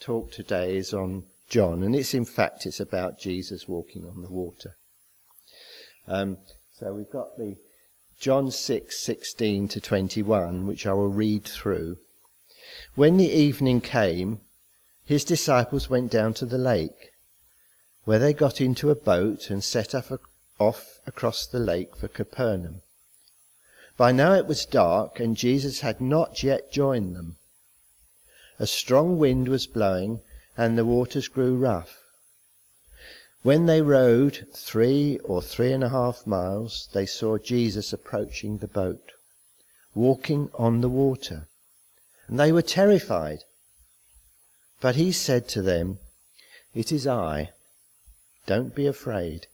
talk today is on John, and it's in fact it's about Jesus walking on the water. Um, so we've got the John 6, 16 to 21, which I will read through. When the evening came, his disciples went down to the lake, where they got into a boat and set off across the lake for Capernaum. By now it was dark, and Jesus had not yet joined them. A strong wind was blowing, and the waters grew rough. When they rowed three or three and a half miles, they saw Jesus approaching the boat, walking on the water, and they were terrified. But he said to them, It is I. Don't be afraid.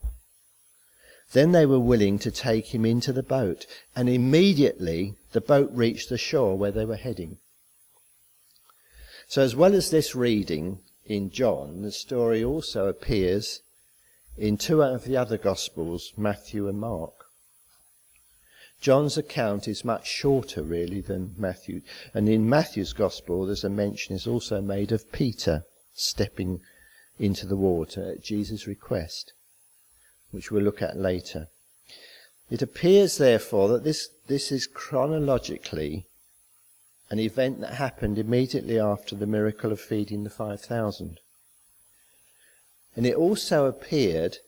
Then they were willing to take him into the boat, and immediately the boat reached the shore where they were heading. So, as well as this reading in John, the story also appears in two of the other Gospels, Matthew and Mark. John's account is much shorter, really, than Matthew. And in Matthew's Gospel, there's a mention is also made of Peter stepping into the water at Jesus' request, which we'll look at later. It appears, therefore, that this, this is chronologically an event that happened immediately after the miracle of feeding the 5,000. And it also appeared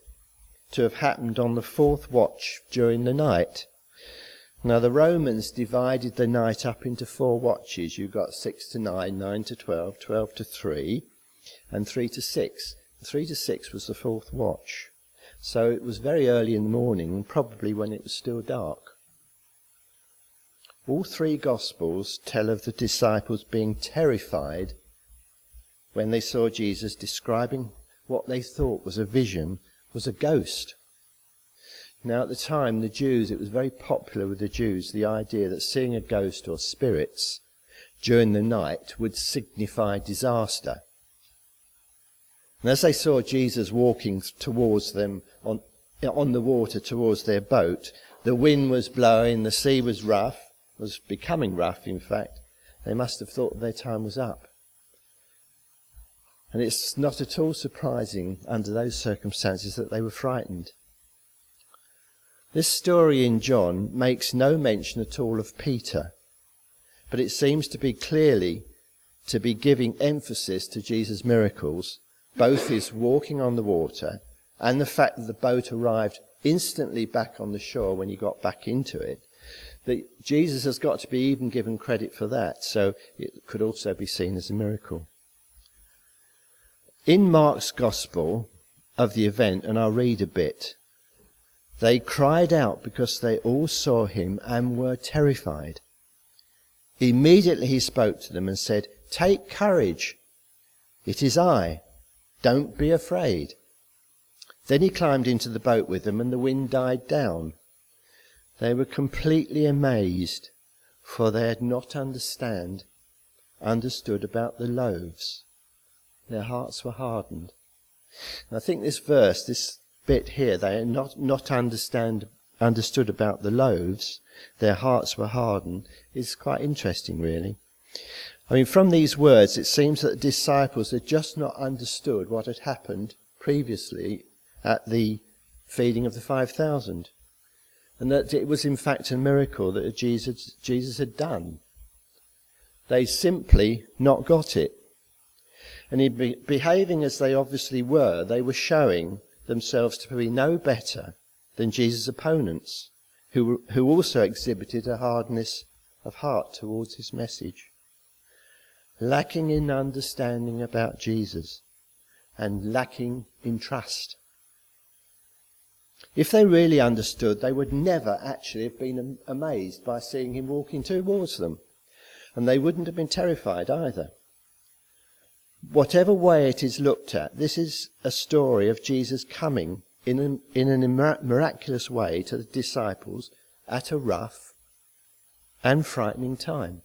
to have happened on the fourth watch during the night. Now, the Romans divided the night up into four watches. You got six to nine, nine to twelve, twelve to three, and three to six. Three to six was the fourth watch. So it was very early in the morning, probably when it was still dark. All three Gospels tell of the disciples being terrified when they saw Jesus describing what they thought was a vision was a ghost. Now, at the time, the Jews, it was very popular with the Jews, the idea that seeing a ghost or spirits during the night would signify disaster. And as they saw Jesus walking towards them on, on the water towards their boat, the wind was blowing, the sea was rough, was becoming rough, in fact. They must have thought their time was up. And it's not at all surprising under those circumstances that they were frightened. This story in John makes no mention at all of Peter, but it seems to be clearly to be giving emphasis to Jesus' miracles, both his walking on the water and the fact that the boat arrived instantly back on the shore when he got back into it. That Jesus has got to be even given credit for that, so it could also be seen as a miracle. In Mark's Gospel of the event, and I'll read a bit, they cried out because they all saw him and were terrified. Immediately he spoke to them and said, Take courage. It is I. Don't be afraid. Then he climbed into the boat with them and the wind died down. They were completely amazed, for they had not understand, understood about the loaves. Their hearts were hardened. And I think this verse, this bit here, they had not, not understand, understood about the loaves, their hearts were hardened, is quite interesting, really. I mean, from these words, it seems that the disciples had just not understood what had happened previously at the feeding of the 5,000. And that it was, in fact, a miracle that Jesus, Jesus had done. They simply not got it. And in be- behaving as they obviously were, they were showing themselves to be no better than Jesus' opponents, who, who also exhibited a hardness of heart towards his message. Lacking in understanding about Jesus and lacking in trust. If they really understood, they would never actually have been amazed by seeing him walking towards them. And they wouldn't have been terrified either. Whatever way it is looked at, this is a story of Jesus coming in, a, in a miraculous way to the disciples at a rough and frightening time.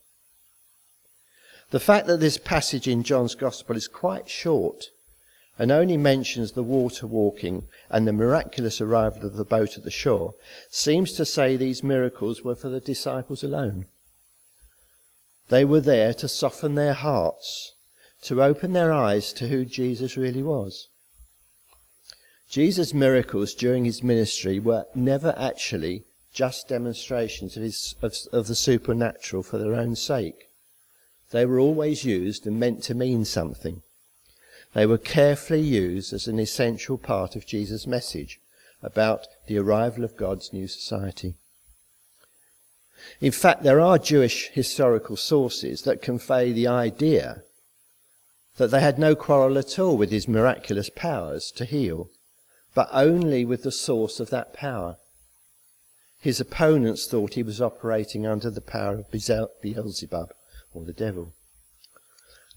The fact that this passage in John's Gospel is quite short and only mentions the water walking and the miraculous arrival of the boat at the shore seems to say these miracles were for the disciples alone. They were there to soften their hearts to open their eyes to who Jesus really was. Jesus' miracles during his ministry were never actually just demonstrations of, his, of, of the supernatural for their own sake. They were always used and meant to mean something. They were carefully used as an essential part of Jesus' message about the arrival of God's new society. In fact, there are Jewish historical sources that convey the idea that they had no quarrel at all with his miraculous powers to heal, but only with the source of that power. His opponents thought he was operating under the power of Beelzebub, or the devil.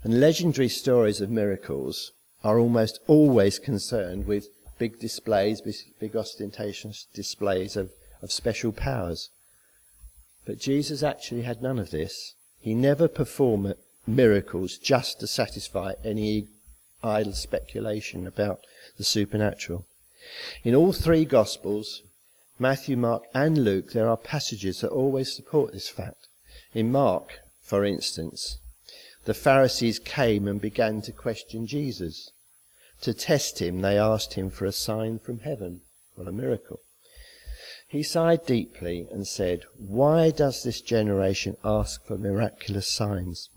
And legendary stories of miracles are almost always concerned with big displays, big ostentatious displays of, of special powers. But Jesus actually had none of this. He never performed miracles just to satisfy any idle speculation about the supernatural. In all three Gospels, Matthew, Mark, and Luke, there are passages that always support this fact. In Mark, for instance, the Pharisees came and began to question Jesus. To test him, they asked him for a sign from heaven, or a miracle. He sighed deeply and said, Why does this generation ask for miraculous signs?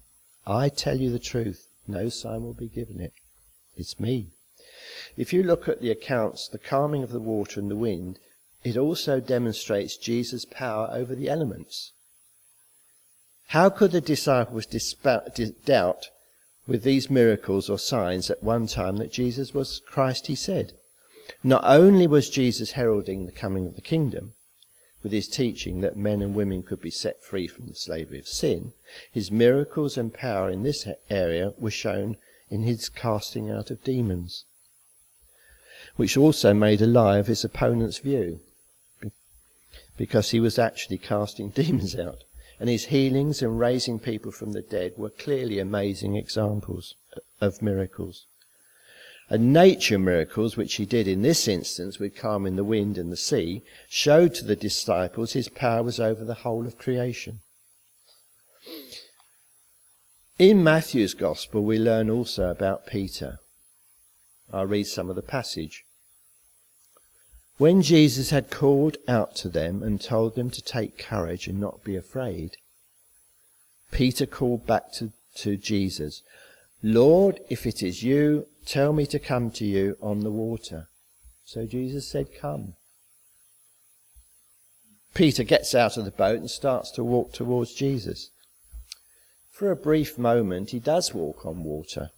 I tell you the truth, no sign will be given it. It's me. If you look at the accounts, the calming of the water and the wind, it also demonstrates Jesus' power over the elements. How could the disciples doubt with these miracles or signs at one time that Jesus was Christ he said? Not only was Jesus heralding the coming of the kingdom, with his teaching that men and women could be set free from the slavery of sin, his miracles and power in this area were shown in his casting out of demons, which also made a lie of his opponent's view, because he was actually casting demons out. And his healings and raising people from the dead were clearly amazing examples of miracles. And nature miracles, which he did in this instance with calming the wind and the sea, showed to the disciples his power was over the whole of creation. In Matthew's Gospel, we learn also about Peter. I'll read some of the passage. When Jesus had called out to them and told them to take courage and not be afraid, Peter called back to, to Jesus, Lord, if it is you, tell me to come to you on the water. So Jesus said, Come. Peter gets out of the boat and starts to walk towards Jesus. For a brief moment, he does walk on water.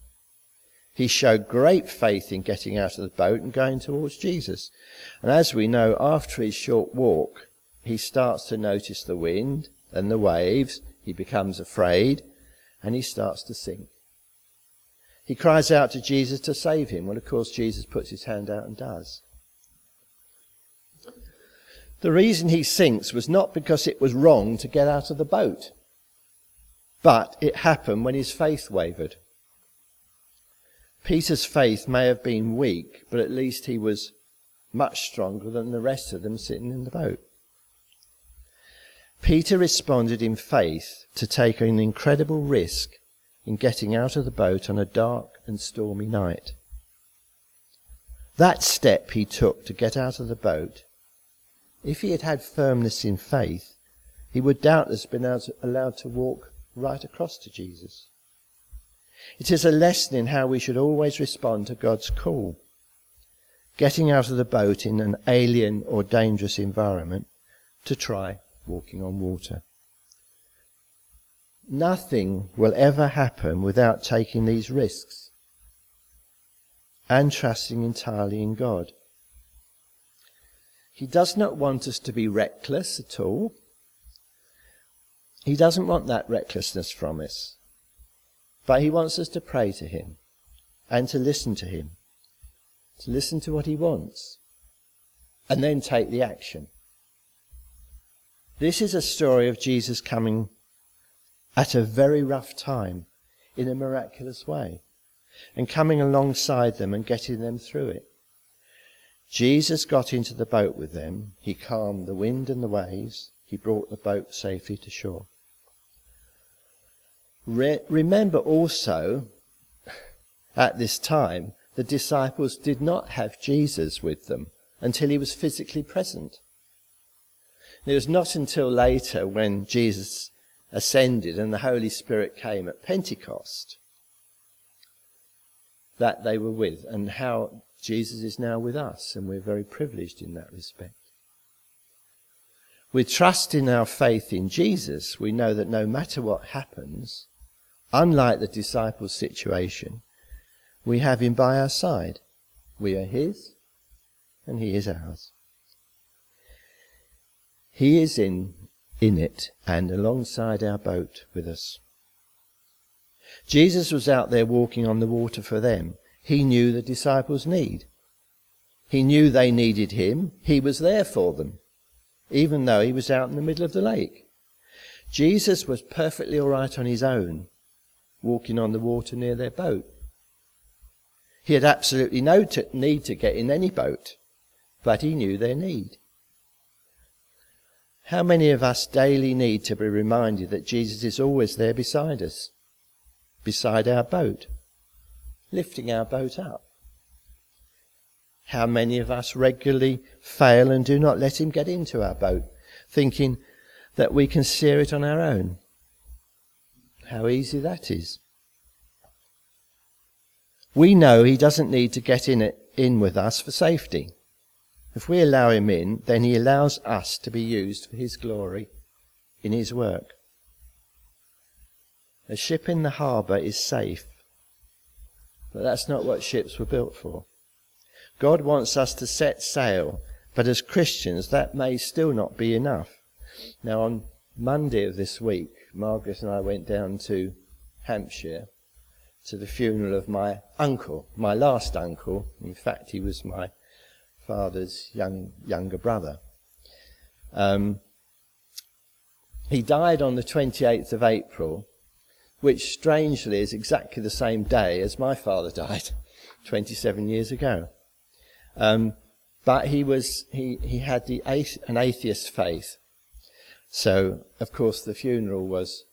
He showed great faith in getting out of the boat and going towards Jesus. And as we know, after his short walk, he starts to notice the wind and the waves. He becomes afraid and he starts to sink. He cries out to Jesus to save him. Well, of course, Jesus puts his hand out and does. The reason he sinks was not because it was wrong to get out of the boat, but it happened when his faith wavered. Peter's faith may have been weak, but at least he was much stronger than the rest of them sitting in the boat. Peter responded in faith to take an incredible risk in getting out of the boat on a dark and stormy night. That step he took to get out of the boat, if he had had firmness in faith, he would doubtless have been allowed to walk right across to Jesus. It is a lesson in how we should always respond to God's call. Getting out of the boat in an alien or dangerous environment to try walking on water. Nothing will ever happen without taking these risks and trusting entirely in God. He does not want us to be reckless at all. He doesn't want that recklessness from us. But he wants us to pray to him and to listen to him, to listen to what he wants, and then take the action. This is a story of Jesus coming at a very rough time in a miraculous way and coming alongside them and getting them through it. Jesus got into the boat with them. He calmed the wind and the waves. He brought the boat safely to shore. Re- remember also at this time, the disciples did not have Jesus with them until he was physically present. It was not until later when Jesus ascended and the Holy Spirit came at Pentecost that they were with, and how Jesus is now with us, and we're very privileged in that respect. With trust in our faith in Jesus, we know that no matter what happens, unlike the disciples' situation, we have him by our side. We are his, and he is ours. He is in, in it and alongside our boat with us. Jesus was out there walking on the water for them. He knew the disciples' need. He knew they needed him. He was there for them, even though he was out in the middle of the lake. Jesus was perfectly all right on his own, walking on the water near their boat. He had absolutely no t- need to get in any boat, but he knew their need. How many of us daily need to be reminded that Jesus is always there beside us, beside our boat, lifting our boat up? How many of us regularly fail and do not let him get into our boat, thinking that we can steer it on our own? How easy that is. We know he doesn't need to get in, it, in with us for safety. If we allow him in, then he allows us to be used for his glory in his work. A ship in the harbour is safe, but that's not what ships were built for. God wants us to set sail, but as Christians, that may still not be enough. Now, on Monday of this week, Margaret and I went down to Hampshire to the funeral of my uncle, my last uncle. In fact, he was my father's young, younger brother. Um, he died on the 28th of April, which strangely is exactly the same day as my father died 27 years ago. Um, but he was he, he had the an atheist faith. So of course the funeral was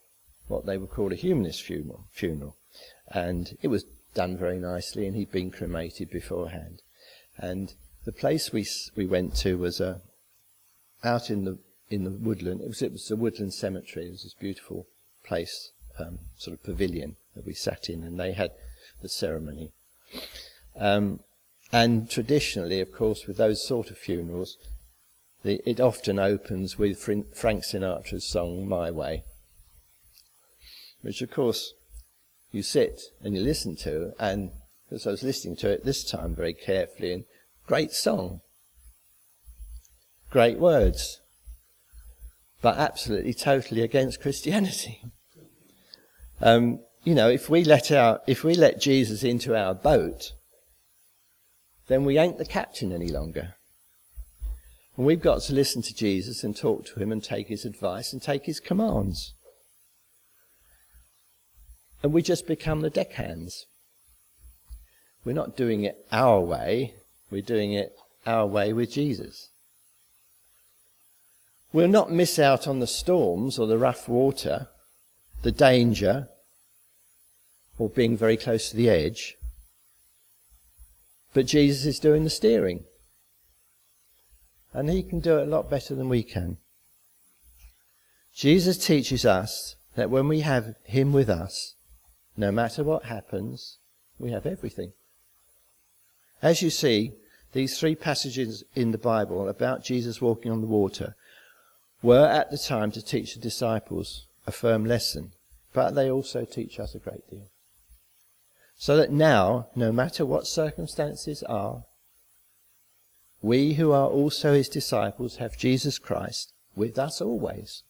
what they would call a humanist funeral funeral. And it was done very nicely and he'd been cremated beforehand. And the place we we went to was uh, out in the in the woodland. It was it was a woodland cemetery. It was this beautiful place, um, sort of pavilion that we sat in, and they had the ceremony. Um, and traditionally, of course, with those sort of funerals, the, it often opens with Frank Sinatra's song "My Way," which, of course, you sit and you listen to, and because I was listening to it this time very carefully, and Great song. Great words. But absolutely, totally against Christianity. Um, you know, if we let our, if we let Jesus into our boat, then we ain't the captain any longer. And we've got to listen to Jesus and talk to him and take his advice and take his commands. And we just become the deckhands. We're not doing it our way. We're doing it our way with Jesus. We'll not miss out on the storms or the rough water, the danger, or being very close to the edge. But Jesus is doing the steering. And he can do it a lot better than we can. Jesus teaches us that when we have him with us, no matter what happens, we have everything. As you see, these three passages in the Bible about Jesus walking on the water were at the time to teach the disciples a firm lesson, but they also teach us a great deal. So that now, no matter what circumstances are, we who are also his disciples have Jesus Christ with us always.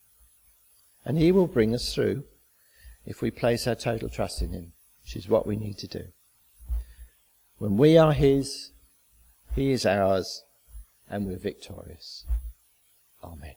And he will bring us through if we place our total trust in him, which is what we need to do. When we are His, He is ours, and we're victorious. Amen.